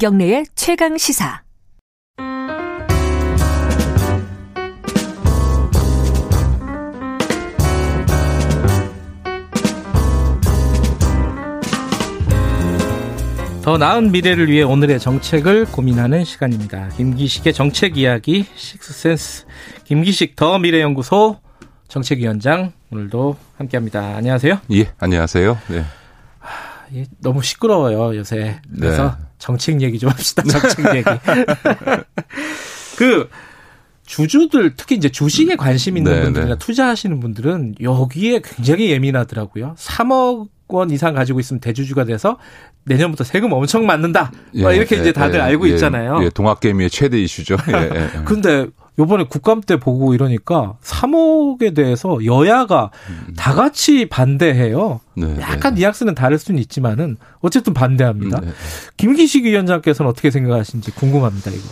김경래의 최강 시사. 더 나은 미래를 위해 오늘의 정책을 고민하는 시간입니다. 김기식의 정책 이야기 식스센스 김기식 더 미래연구소 정책위원장 오늘도 함께합니다. 안녕하세요. 예, 안녕하세요. 네. 하, 너무 시끄러워요 요새. 그래서 네. 정책 얘기 좀 합시다. 정책 얘기. 그 주주들 특히 이제 주식에 관심 있는 네, 분들이나 네. 투자하시는 분들은 여기에 굉장히 예민하더라고요. 3억 원 이상 가지고 있으면 대주주가 돼서 내년부터 세금 엄청 맞는다. 예, 이렇게 예, 이제 다들 예, 알고 예, 있잖아요. 예, 동학개미의 최대 이슈죠. 예, 예, 요번에 국감 때 보고 이러니까 3억에 대해서 여야가 음. 다 같이 반대해요. 네, 약간 네. 뉘앙스는 다를 수는 있지만은 어쨌든 반대합니다. 음, 네. 김기식 위원장께서는 어떻게 생각하시는지 궁금합니다, 이거.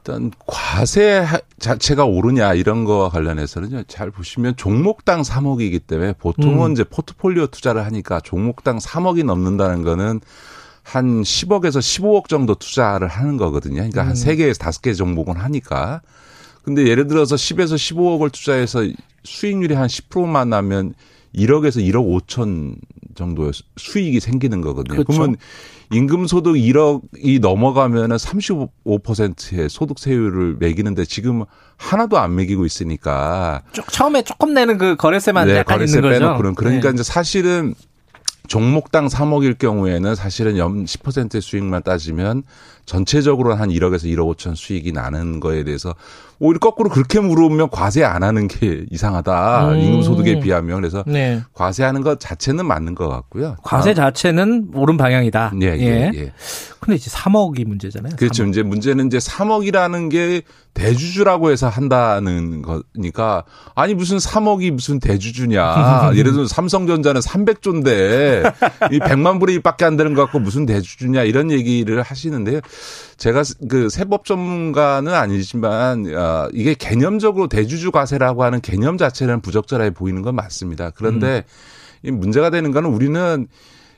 일단 과세 자체가 오르냐 이런 거와 관련해서는요. 잘 보시면 종목당 3억이기 때문에 보통은 음. 이제 포트폴리오 투자를 하니까 종목당 3억이 넘는다는 거는 한 10억에서 15억 정도 투자를 하는 거거든요. 그러니까 음. 한 3개에서 5개 종목은 하니까. 근데 예를 들어서 10에서 15억을 투자해서 수익률이 한 10%만 나면 1억에서 1억 5천 정도의 수익이 생기는 거거든요. 그렇죠. 그러면 임금 소득 1억이 넘어가면은 35%의 소득 세율을 매기는데 지금 하나도 안 매기고 있으니까 처음에 조금 내는 그 거래세만 네, 약간 거래세 있는 거죠. 거는 그러니까 네. 이제 사실은 종목당 3억일 경우에는 사실은 연 10%의 수익만 따지면 전체적으로 한 1억에서 1억 5천 수익이 나는 거에 대해서 오히려 거꾸로 그렇게 물으면 과세 안 하는 게 이상하다. 음. 임금 소득에 비하면 그래서 네. 과세하는 것 자체는 맞는 것 같고요. 과세 아. 자체는 옳은 방향이다. 예, 예, 예. 근데 이제 3억이 문제잖아요. 그렇죠. 3억. 이제 문제는 이제 3억이라는 게 대주주라고 해서 한다는 거니까 아니 무슨 3억이 무슨 대주주냐. 예를 들어 삼성전자는 300조인데 이 100만 불의 1밖에 안 되는 것 같고 무슨 대주주냐 이런 얘기를 하시는데요. 제가 그 세법 전문가는 아니지만 어, 이게 개념적으로 대주주 과세라고 하는 개념 자체는 부적절해 보이는 건 맞습니다. 그런데 음. 이 문제가 되는 거는 우리는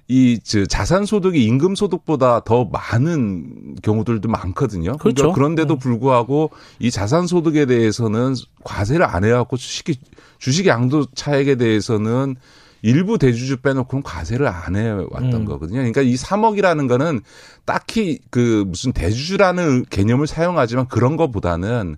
이 자산 소득이 임금 소득보다 더 많은 경우들도 많거든요. 그러니까 그렇죠. 그러니까 그런데도 음. 불구하고 이 자산 소득에 대해서는 과세를 안 해갖고 주식이 주식 양도 차액에 대해서는 일부 대주주 빼놓고는 과세를 안 해왔던 음. 거거든요. 그러니까 이 3억이라는 거는 딱히 그 무슨 대주주라는 개념을 사용하지만 그런 것보다는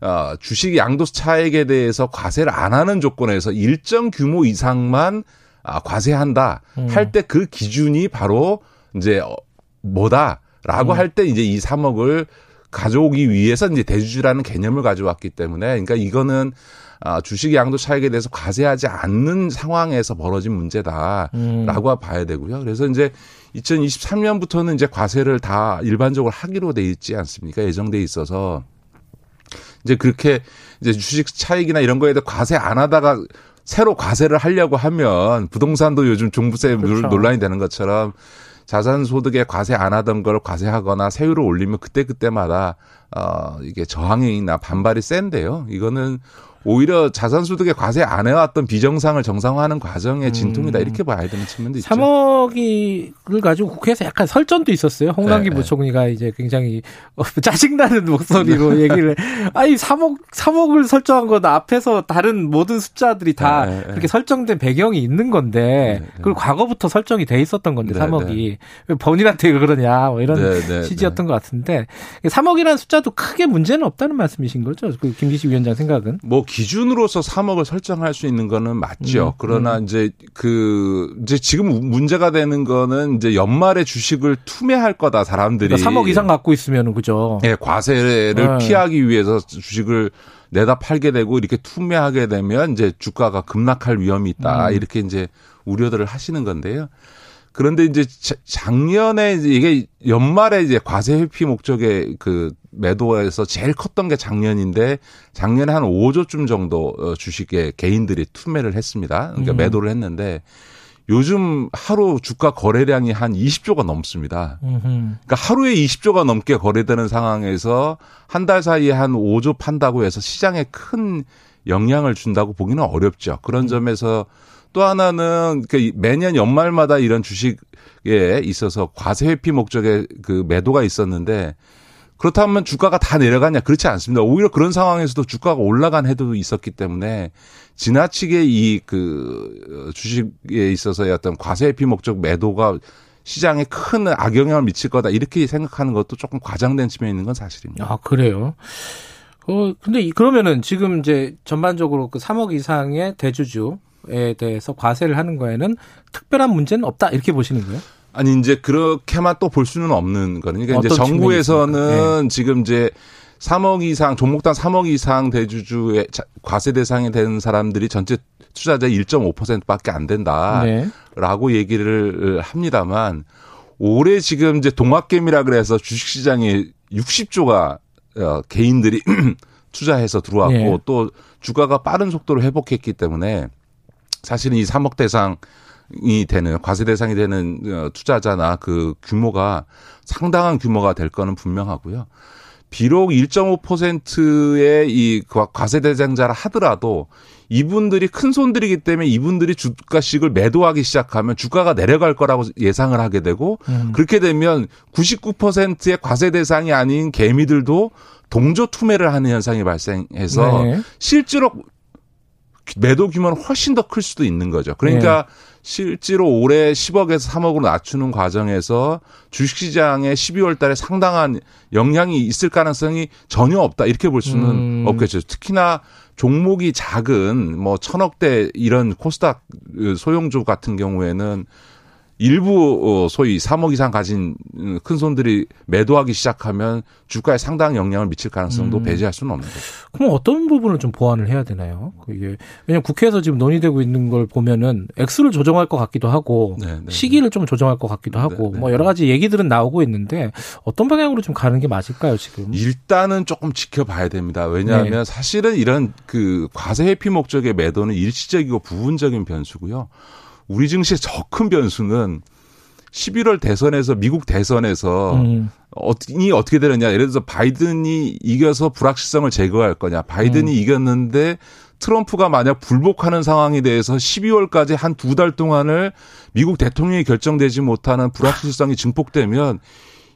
어, 주식 양도 차액에 대해서 과세를 안 하는 조건에서 일정 규모 이상만 아, 과세한다 음. 할때 그 기준이 바로 이제 어, 뭐다라고 음. 할때 이제 이 3억을 가져오기 위해서 이제 대주주라는 개념을 가져왔기 때문에 그러니까 이거는 아, 주식 양도 차익에 대해서 과세하지 않는 상황에서 벌어진 문제다라고 음. 봐야 되고요. 그래서 이제 2023년부터는 이제 과세를 다 일반적으로 하기로 돼 있지 않습니까? 예정돼 있어서 이제 그렇게 이제 주식 차익이나 이런 거에 대해 과세 안 하다가 새로 과세를 하려고 하면 부동산도 요즘 종부세 그렇죠. 논란이 되는 것처럼 자산 소득에 과세 안 하던 걸 과세하거나 세율을 올리면 그때 그때마다 어 이게 저항이나 반발이 센데요. 이거는 오히려 자산소득에 과세 안 해왔던 비정상을 정상화하는 과정의 진통이다 음. 이렇게 봐야 되는 측면도 있죠. 3억을 가지고 국회에서 약간 설전도 있었어요. 홍남기 네, 네. 부총리가 이제 굉장히 어, 짜증나는 목소리로 네. 얘기를 아니 3억 3억을 설정한 거다 앞에서 다른 모든 숫자들이 다 네, 네. 그렇게 설정된 배경이 있는 건데 네, 그걸 과거부터 설정이 돼 있었던 건데 3억이 왜 본인한테 그러냐 뭐 이런 취지였던 것 같은데 3억이라는 숫자도 크게 문제는 없다는 말씀이신 거죠? 그 김기식 위원장 생각은? 뭐 기준으로서 3억을 설정할 수 있는 거는 맞죠. 음, 그러나 음. 이제 그 이제 지금 문제가 되는 거는 이제 연말에 주식을 투매할 거다 사람들이 그러니까 3억 이상 갖고 있으면은 그죠. 예, 네, 과세를 네. 피하기 위해서 주식을 내다 팔게 되고 이렇게 투매하게 되면 이제 주가가 급락할 위험이 있다. 음. 이렇게 이제 우려들을 하시는 건데요. 그런데 이제 작년에 이게 연말에 이제 과세 회피 목적의 그 매도에서 제일 컸던 게 작년인데 작년에 한 5조쯤 정도 어, 주식에 개인들이 투매를 했습니다. 그러니까 음. 매도를 했는데 요즘 하루 주가 거래량이 한 20조가 넘습니다. 그러니까 하루에 20조가 넘게 거래되는 상황에서 한 달 사이에 한 5조 판다고 해서 시장에 큰 영향을 준다고 보기는 어렵죠. 그런 음. 점에서 또 하나는 그 매년 연말마다 이런 주식에 있어서 과세 회피 목적의 그 매도가 있었는데 그렇다면 주가가 다 내려가냐? 그렇지 않습니다. 오히려 그런 상황에서도 주가가 올라간 해도 있었기 때문에 지나치게 이 그 주식에 있어서의 어떤 과세 회피 목적 매도가 시장에 큰 악영향을 미칠 거다 이렇게 생각하는 것도 조금 과장된 측면이 있는 건 사실입니다. 아 그래요. 어 근데 그러면은 지금 이제 전반적으로 그 3억 이상의 대주주 에 대해서 과세를 하는 거에는 특별한 문제는 없다 이렇게 보시는 거예요? 아니 이제 그렇게만 또 볼 수는 없는 거는 그러니까 이제 정부에서는 네. 지금 이제 3억 이상 종목당 3억 이상 대주주의 과세 대상이 되는 사람들이 전체 투자자 1.5%밖에 안 된다라고 네. 얘기를 합니다만 올해 지금 이제 동학개미라 그래서 주식시장에 60조가 어, 개인들이 투자해서 들어왔고 네. 또 주가가 빠른 속도로 회복했기 때문에 사실은 이 3억 대상 이 되는 과세 대상이 되는 어, 투자자나 그 규모가 상당한 규모가 될 거는 분명하고요. 비록 1.5%의 이 과세 대상자라 하더라도 이분들이 큰 손들이기 때문에 이분들이 주가식을 매도하기 시작하면 주가가 내려갈 거라고 예상을 하게 되고 음. 그렇게 되면 99%의 과세 대상이 아닌 개미들도 동조 투매를 하는 현상이 발생해서 네. 실제로 매도 규모는 훨씬 더 클 수도 있는 거죠. 그러니까 네. 실제로 올해 10억에서 3억으로 낮추는 과정에서 주식시장에 12월 달에 상당한 영향이 있을 가능성이 전혀 없다. 이렇게 볼 수는 음. 없겠죠. 특히나 종목이 작은 뭐 천억대 이런 코스닥 소형주 같은 경우에는 일부 어, 소위 3억 이상 가진 큰 손들이 매도하기 시작하면 주가에 상당한 영향을 미칠 가능성도 음. 배제할 수는 없는 거죠. 그럼 어떤 부분을 좀 보완을 해야 되나요? 이게 왜냐면 국회에서 지금 논의되고 있는 걸 보면은 액수를 조정할 것 같기도 하고 네네. 네, 시기를 좀 조정할 것 같기도 하고 네네. 네, 뭐 여러 가지 얘기들은 나오고 있는데 어떤 방향으로 좀 가는 게 맞을까요 지금? 일단은 조금 지켜봐야 됩니다. 왜냐하면 네. 사실은 이런 그 과세 회피 목적의 매도는 일시적이고 부분적인 변수고요. 우리 증시의 저 큰 변수는 11월 대선에서 미국 대선에서 음. 어떻게 어떻게 되느냐 예를 들어서 바이든이 이겨서 불확실성을 제거할 거냐 바이든이 음. 이겼는데 트럼프가 만약 불복하는 상황에 대해서 12월까지 한 두 달 동안을 미국 대통령이 결정되지 못하는 불확실성이 증폭되면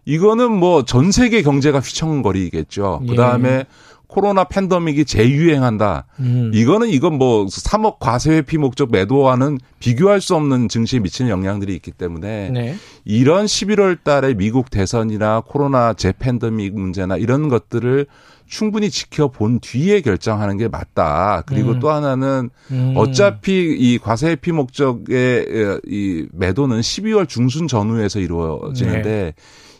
이거는 뭐 전 세계 경제가 휘청거리겠죠. 그 다음에 예. 코로나 팬더믹이 재유행한다. 음. 이거는 이건 뭐 3억 과세 회피 목적 매도와는 비교할 수 없는 증시에 미치는 영향들이 있기 때문에 네. 이런 11월 달에 미국 대선이나 코로나 재팬더믹 문제나 이런 것들을 충분히 지켜본 뒤에 결정하는 게 맞다. 그리고 음. 또 하나는 음. 어차피 이 과세 회피 목적의 이 매도는 12월 중순 전후에서 이루어지는데 네.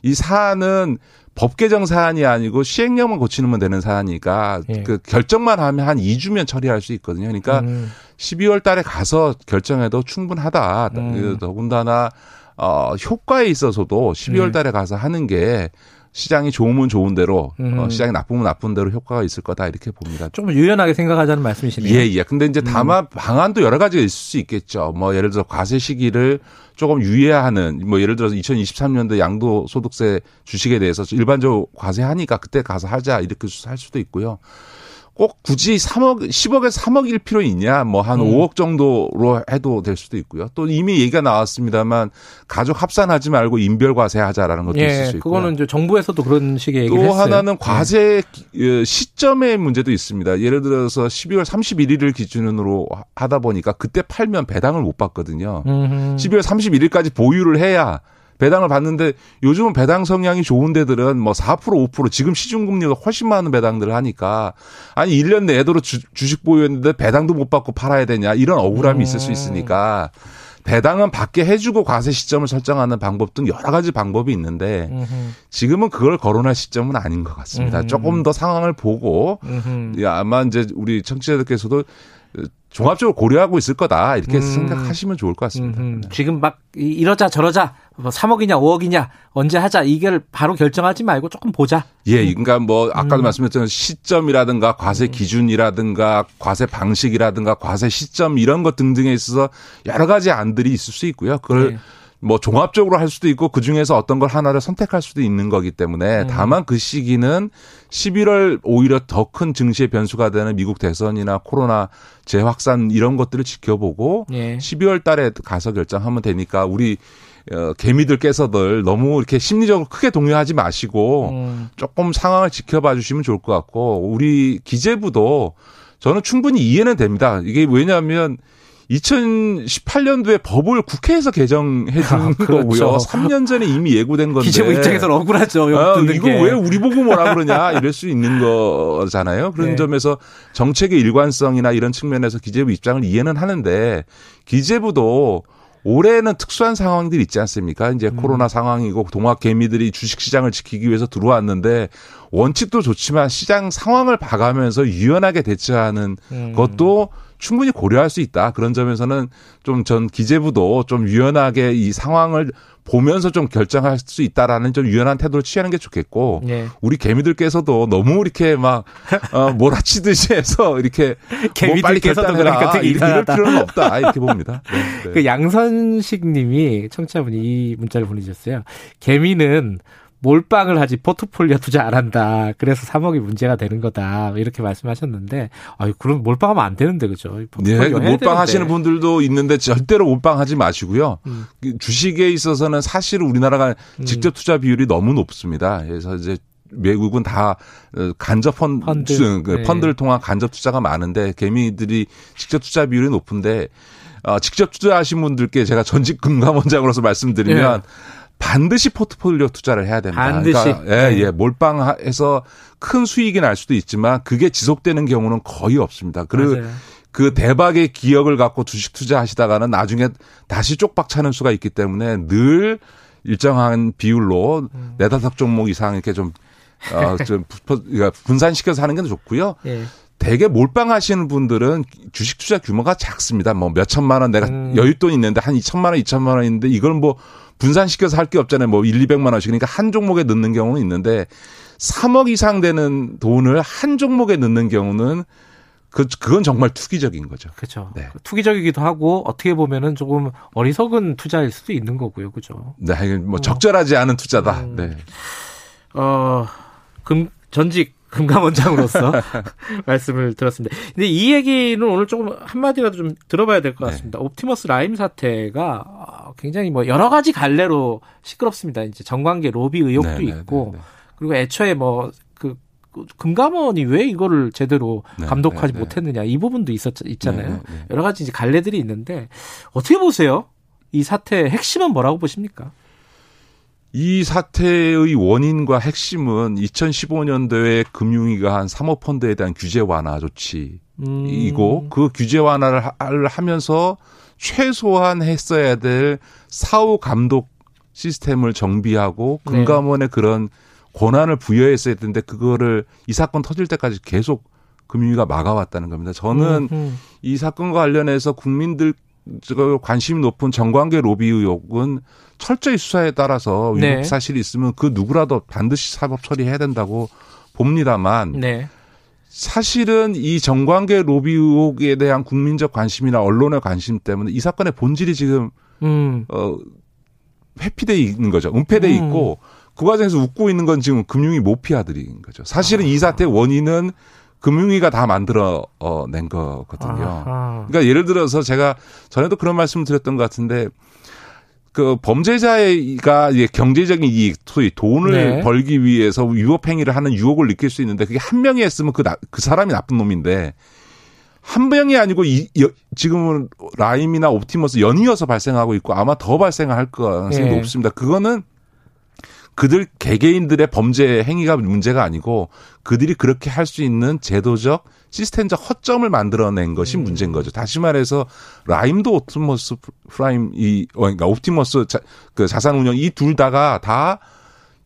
이 사안은 법 개정 사안이 아니고 시행령만 고치면 되는 사안이니까 예. 그 결정만 하면 한 2주면 처리할 수 있거든요. 그러니까 음. 12월 달에 가서 결정해도 충분하다. 음. 그 더군다나 어 효과에 있어서도 12월 달에 가서 하는 게 시장이 좋으면 좋은 대로 어, 음. 어, 시장이 나쁘면 나쁜 대로 효과가 있을 거다 이렇게 봅니다. 좀 유연하게 생각하자는 말씀이시네요. 예, 예. 근데 이제 음. 다만 음. 방안도 여러 가지가 있을 수 있겠죠. 뭐 예를 들어 과세 시기를 조금 유예하는 뭐 예를 들어서 2023년도 양도 소득세 주식에 대해서 일반적으로 과세하니까 그때 가서 하자 이렇게 할 수도 있고요. 꼭 굳이 3억, 10억에서 3억일 필요 있냐? 뭐한 음. 5억 정도로 해도 될 수도 있고요. 또 이미 얘기가 나왔습니다만 가족 합산하지 말고 인별 과세하자라는 것도 예, 있을 수 있고. 그거는 이제 정부에서도 그런 식의 얘기를 또 했어요. 하나는 예. 과세 예. 시점의 문제도 있습니다. 예를 들어서 12월 31일을 기준으로 하다 보니까 그때 팔면 배당을 못 받거든요. 음흠. 12월 31일까지 보유를 해야 배당을 받는데 요즘은 배당 성향이 좋은 데들은 뭐 4% 5% 지금 시중금리가 훨씬 많은 배당들을 하니까 아니 1년 내도록 주, 식 보유했는데 배당도 못 받고 팔아야 되냐 이런 억울함이 음. 있을 수 있으니까 배당은 받게 해주고 과세 시점을 설정하는 방법 등 여러 가지 방법이 있는데 지금은 그걸 거론할 시점은 아닌 것 같습니다. 조금 더 상황을 보고 아마 이제 우리 청취자들께서도 종합적으로 고려하고 있을 거다 이렇게 음. 생각하시면 좋을 것 같습니다. 음. 지금 막 이러자 저러자 뭐 3억이냐 5억이냐 언제 하자 이걸 바로 결정하지 말고 조금 보자. 예, 그러니까 뭐 아까도 음. 말씀드렸던 시점이라든가 과세 음. 기준이라든가 과세 방식이라든가 과세 시점 이런 것 등등에 있어서 여러 가지 안들이 있을 수 있고요. 그걸 네. 뭐 종합적으로 할 수도 있고 그 중에서 어떤 걸 하나를 선택할 수도 있는 거기 때문에 음. 다만 그 시기는 11월 오히려 더 큰 증시의 변수가 되는 미국 대선이나 코로나 재확산 이런 것들을 지켜보고 예. 12월 달에 가서 결정하면 되니까 우리 어, 개미들 깨서들 너무 이렇게 심리적으로 크게 동요하지 마시고 음. 조금 상황을 지켜봐 주시면 좋을 것 같고 우리 기재부도 저는 충분히 이해는 됩니다. 이게 왜냐하면 2018년도에 법을 국회에서 개정해 준 아, 그렇죠. 거고요. 3년 전에 이미 예고된 건데. 기재부 입장에서는 억울하죠. 아, 이거 게. 왜 우리 보고 뭐라 그러냐 이럴 수 있는 거잖아요. 그런 네. 점에서 정책의 일관성이나 이런 측면에서 기재부 입장을 이해는 하는데 기재부도 올해는 특수한 상황들이 있지 않습니까? 이제 음. 코로나 상황이고 동학 개미들이 주식 시장을 지키기 위해서 들어왔는데 원칙도 좋지만 시장 상황을 봐가면서 유연하게 대처하는 음. 것도 충분히 고려할 수 있다. 그런 점에서는 좀 전 기재부도 좀 유연하게 이 상황을 보면서 좀 결정할 수 있다라는 좀 유연한 태도를 취하는 게 좋겠고 예. 우리 개미들께서도 너무 이렇게 막 어, 몰아치듯이 해서 이렇게 뭐 빨리 결단해라 그러니까 되게 이럴. 필요는 없다 이렇게 봅니다. 네, 네. 그 양선식 님이 청취자분이 이 문자를 보내주셨어요. 개미는 몰빵을 하지 포트폴리오 투자 안 한다. 그래서 3억이 문제가 되는 거다. 이렇게 말씀하셨는데, 아유, 그럼 몰빵하면 안 되는데, 그죠? 네, 포트폴리오 해야 몰빵 하시는 되는데. 분들도 있는데 절대로 몰빵하지 마시고요. 음. 그 주식에 있어서는 사실 우리나라가 직접 투자 비율이 너무 높습니다. 그래서 이제 외국은 다 어, 간접 펀드, 펀드. 그 네. 펀드를 통한 간접 투자가 많은데 개미들이 직접 투자 비율이 높은데 어, 직접 투자하신 분들께 제가 전직 금감원장으로서 말씀드리면 반드시 포트폴리오 투자를 해야 됩니다. 네. 반드시. 그러니까 예, 네. 예, 몰빵해서 큰 수익이 날 수도 있지만 그게 지속되는 경우는 거의 없습니다. 그리고 맞아요. 그 대박의 기억을 갖고 주식 투자하시다가는 나중에 다시 쪽박 차는 수가 있기 때문에 늘 일정한 비율로 음. 네다섯 종목 이상 이렇게 좀, 어, 좀 부- 그러니까 분산시켜서 하는 게 좋고요. 예. 대개 몰빵하시는 분들은 주식 투자 규모가 작습니다. 뭐 몇 천만 원 내가 음. 여윳돈 있는데 한 2천만 원, 2천만 원 있는데 이걸 뭐 분산시켜서 할 게 없잖아요. 뭐 1, 200만 원씩. 그러니까 한 종목에 넣는 경우는 있는데 3억 이상 되는 돈을 한 종목에 넣는 경우는 그 그건 정말 투기적인 거죠. 그렇죠. 네. 투기적이기도 하고 어떻게 보면은 조금 어리석은 투자일 수도 있는 거고요. 그죠? 네, 뭐 적절하지 않은 투자다. 음. 네. 어, 금, 전직 금감원장으로서 말씀을 들었습니다. 근데 이 얘기는 오늘 조금 한마디라도 좀 들어봐야 될것 네. 같습니다. 옵티머스 라임 사태가 어, 굉장히 뭐 여러 가지 갈래로 시끄럽습니다. 이제 정관계 로비 의혹도 네, 네, 있고 네, 네. 그리고 애초에 뭐 그 금감원이 왜 이거를 제대로 네, 감독하지 네, 네. 못했느냐 이 부분도 있었 있잖아요. 네, 네, 네. 여러 가지 이제 갈래들이 있는데 어떻게 보세요? 이 사태의 핵심은 뭐라고 보십니까? 이 사태의 원인과 핵심은 2015년도에 금융위가 한 사모펀드에 대한 규제 완화 조치이고 음, 그 규제 완화를 하- 하면서 최소한 했어야 될 사후 감독 시스템을 정비하고 네. 금감원의 그런 권한을 부여했어야 되는데 그거를 이 사건 터질 때까지 계속 금융위가 막아왔다는 겁니다. 저는 음, 이 사건과 관련해서 국민들 저 관심이 높은 정관계 로비 의혹은 철저히 수사에 따라서 네. 위법 사실이 있으면 그 누구라도 반드시 사법 처리해야 된다고 봅니다만 네. 사실은 이 정관계 로비 의혹에 대한 국민적 관심이나 언론의 관심 때문에 이 사건의 본질이 지금 음, 어 회피돼 있는 거죠. 은폐돼 음. 있고 그 과정에서 웃고 있는 건 지금 금융위 모피아들인 거죠. 사실은 이 사태의 원인은 금융위가 다 만들어 어, 낸 거거든요. 아하. 그러니까 예를 들어서 제가 전에도 그런 말씀을 드렸던 것 같은데 그 범죄자가 이제 경제적인 이익, 소위 돈을 네. 벌기 위해서 위법 행위를 하는 유혹을 느낄 수 있는데 그게 한 명이 했으면 그, 나- 그 사람이 나쁜 놈인데 한 명이 아니고 이, 여- 지금은 라임이나 옵티머스 연이어서 발생하고 있고 아마 더 발생할 가능성이 네. 높습니다. 그거는 그들 개개인들의 범죄 행위가 문제가 아니고 그들이 그렇게 할 수 있는 제도적 시스템적 허점을 만들어낸 것이 음. 문제인 거죠. 다시 말해서 라임도 옵티머스 프라임 이 어, 그러니까 옵티머스 자, 그 자산 운용 이 둘 다가 다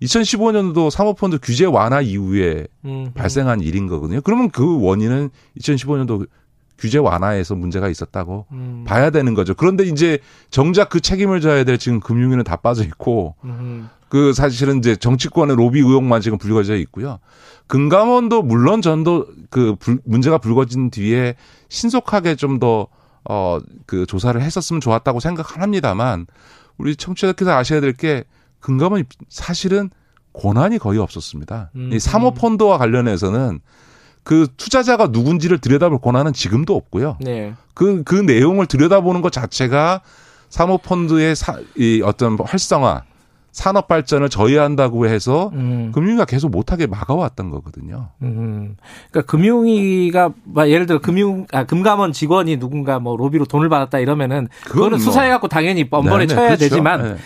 2015년도 사모펀드 규제 완화 이후에 음, 발생한 일인 거거든요. 그러면 그 원인은 2015년도 규제 완화에서 문제가 있었다고 음, 봐야 되는 거죠. 그런데 이제 정작 그 책임을 져야 될 지금 금융위는 다 빠져 있고 음, 그 사실은 이제 정치권의 로비 의혹만 지금 불거져 있고요. 금감원도 물론 전도 그 불- 문제가 불거진 뒤에 신속하게 좀 더 어 그 조사를 했었으면 좋았다고 생각합니다만 우리 청취자께서 아셔야 될 게 금감원이 사실은 권한이 거의 없었습니다. 음. 이 사모펀드와 관련해서는 그 투자자가 누군지를 들여다볼 권한은 지금도 없고요. 네. 그, 그 내용을 들여다보는 것 자체가 사모펀드의 사, 이 어떤 활성화, 산업 발전을 저해한다고 해서 음. 금융위가 계속 못하게 막아왔던 거거든요. 음. 그러니까 금융위가 막 예를 들어 금융 아 금감원 직원이 누군가 뭐 로비로 돈을 받았다 이러면은 그거는 뭐- 수사해 갖고 당연히 엄벌에 네네, 쳐야 그렇죠. 되지만 네.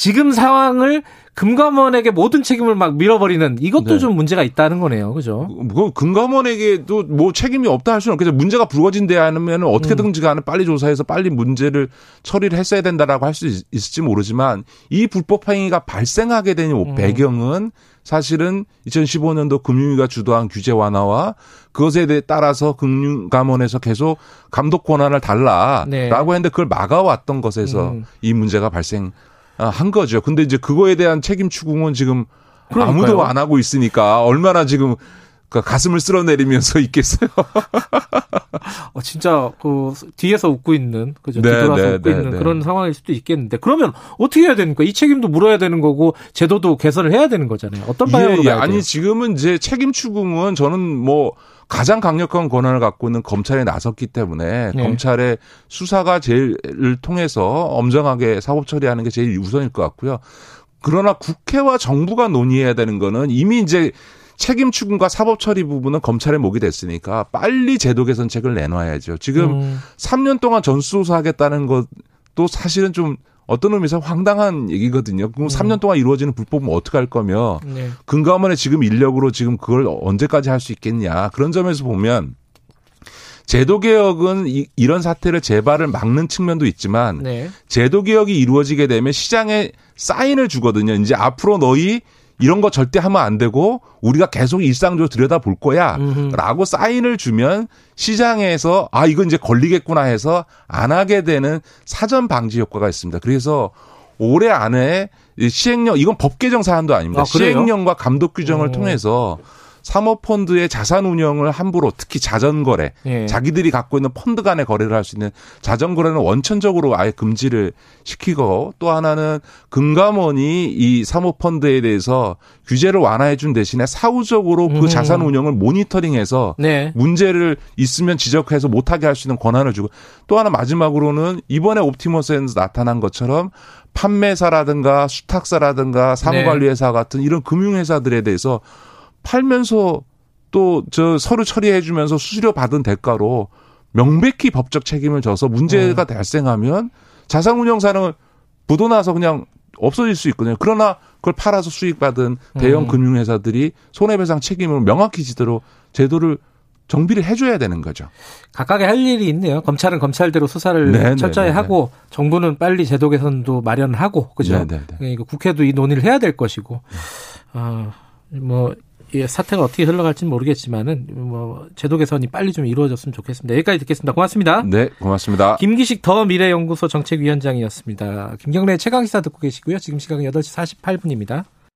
지금 상황을 금감원에게 모든 책임을 막 밀어버리는 이것도 네. 좀 문제가 있다는 거네요. 그죠? 그 금감원에게도 뭐 책임이 없다 할 수는 없겠죠. 문제가 불거진데 않으면 어떻게든지 간에 빨리 조사해서 빨리 문제를 처리를 했어야 된다라고 할 수 있을지 모르지만 이 불법 행위가 발생하게 된 음. 배경은 사실은 2015년도 금융위가 주도한 규제 완화와 그것에 대해 따라서 금융감원에서 계속 감독 권한을 달라라고 네. 했는데 그걸 막아왔던 것에서 음. 이 문제가 발생 한 거죠. 근데 이제 그거에 대한 책임 추궁은 지금 그러니까요. 아무도 안 하고 있으니까 얼마나 지금 그 가슴을 쓸어내리면서 있겠어요. 어, 진짜 그 뒤에서 웃고 있는 그죠? 네, 뒤돌아서 네, 웃고 네, 있는 네. 그런 상황일 수도 있겠는데 그러면 어떻게 해야 되는 거야? 이 책임도 물어야 되는 거고 제도도 개선을 해야 되는 거잖아요. 어떤 방향으로 예, 예. 가야 돼요? 아니 지금은 이제 책임 추궁은 저는 뭐 가장 강력한 권한을 갖고 있는 검찰에 나섰기 때문에 네. 검찰의 수사가 제일을 통해서 엄정하게 사법 처리하는 게 제일 우선일 것 같고요. 그러나 국회와 정부가 논의해야 되는 거는 이미 이제 책임 추궁과 사법 처리 부분은 검찰의 목이 됐으니까 빨리 제도 개선책을 내놔야죠. 지금 음, 3년 동안 전수조사하겠다는 것도 사실은 좀 어떤 의미에서 황당한 얘기거든요. 그럼 3년 동안 이루어지는 불법은 어떻게 할 거며 네. 금감원의 지금 인력으로 지금 그걸 언제까지 할 수 있겠냐. 그런 점에서 보면 제도 개혁은 이, 런 사태를 재발을 막는 측면도 있지만 네. 제도 개혁이 이루어지게 되면 시장에 사인을 주거든요. 이제 앞으로 너희 이런 거 절대 하면 안 되고 우리가 계속 일상적으로 들여다볼 거야. 음흠. 라고 사인을 주면 시장에서 아, 이건 이제 걸리겠구나 해서 안 하게 되는 사전 방지 효과가 있습니다. 그래서 올해 안에 이 시행령, 이건 법 개정 사안도 아닙니다. 아? 시행령과 감독 규정을 오. 통해서 사모펀드의 자산 운영을 함부로 특히 자전거래 예. 자기들이 갖고 있는 펀드 간의 거래를 할 수 있는 자전거래는 원천적으로 아예 금지를 시키고 또 하나는 금감원이 이 사모펀드에 대해서 규제를 완화해 준 대신에 사후적으로 그 음. 자산 운영을 모니터링해서 네. 문제를 있으면 지적해서 못하게 할 수 있는 권한을 주고 또 하나 마지막으로는 이번에 옵티머스에서 나타난 것처럼 판매사라든가 수탁사라든가 사무관리회사 같은 이런 금융회사들에 대해서 팔면서 또 저 서류 처리해 주면서 수수료 받은 대가로 명백히 법적 책임을 져서 문제가 발생하면 자산운용사는 부도나서 그냥 없어질 수 있거든요. 그러나 그걸 팔아서 수익받은 대형 음. 금융회사들이 손해배상 책임을 명확히 지도록 제도를 정비를 해줘야 되는 거죠. 각각의 할 일이 있네요. 검찰은 검찰대로 수사를 네, 네, 철저히 네, 네. 하고 정부는 빨리 제도 개선도 마련하고 그죠? 네, 네, 네. 그러니까 국회도 이 논의를 해야 될 것이고 아, 뭐이 사태가 어떻게 흘러갈지는 모르겠지만은 뭐 제도 개선이 빨리 좀 이루어졌으면 좋겠습니다. 여기까지 듣겠습니다. 고맙습니다. 네, 고맙습니다. 김기식 더 미래연구소 정책위원장이었습니다. 김경래 최강 시사 듣고 계시고요. 지금 시각은 8시 48분입니다.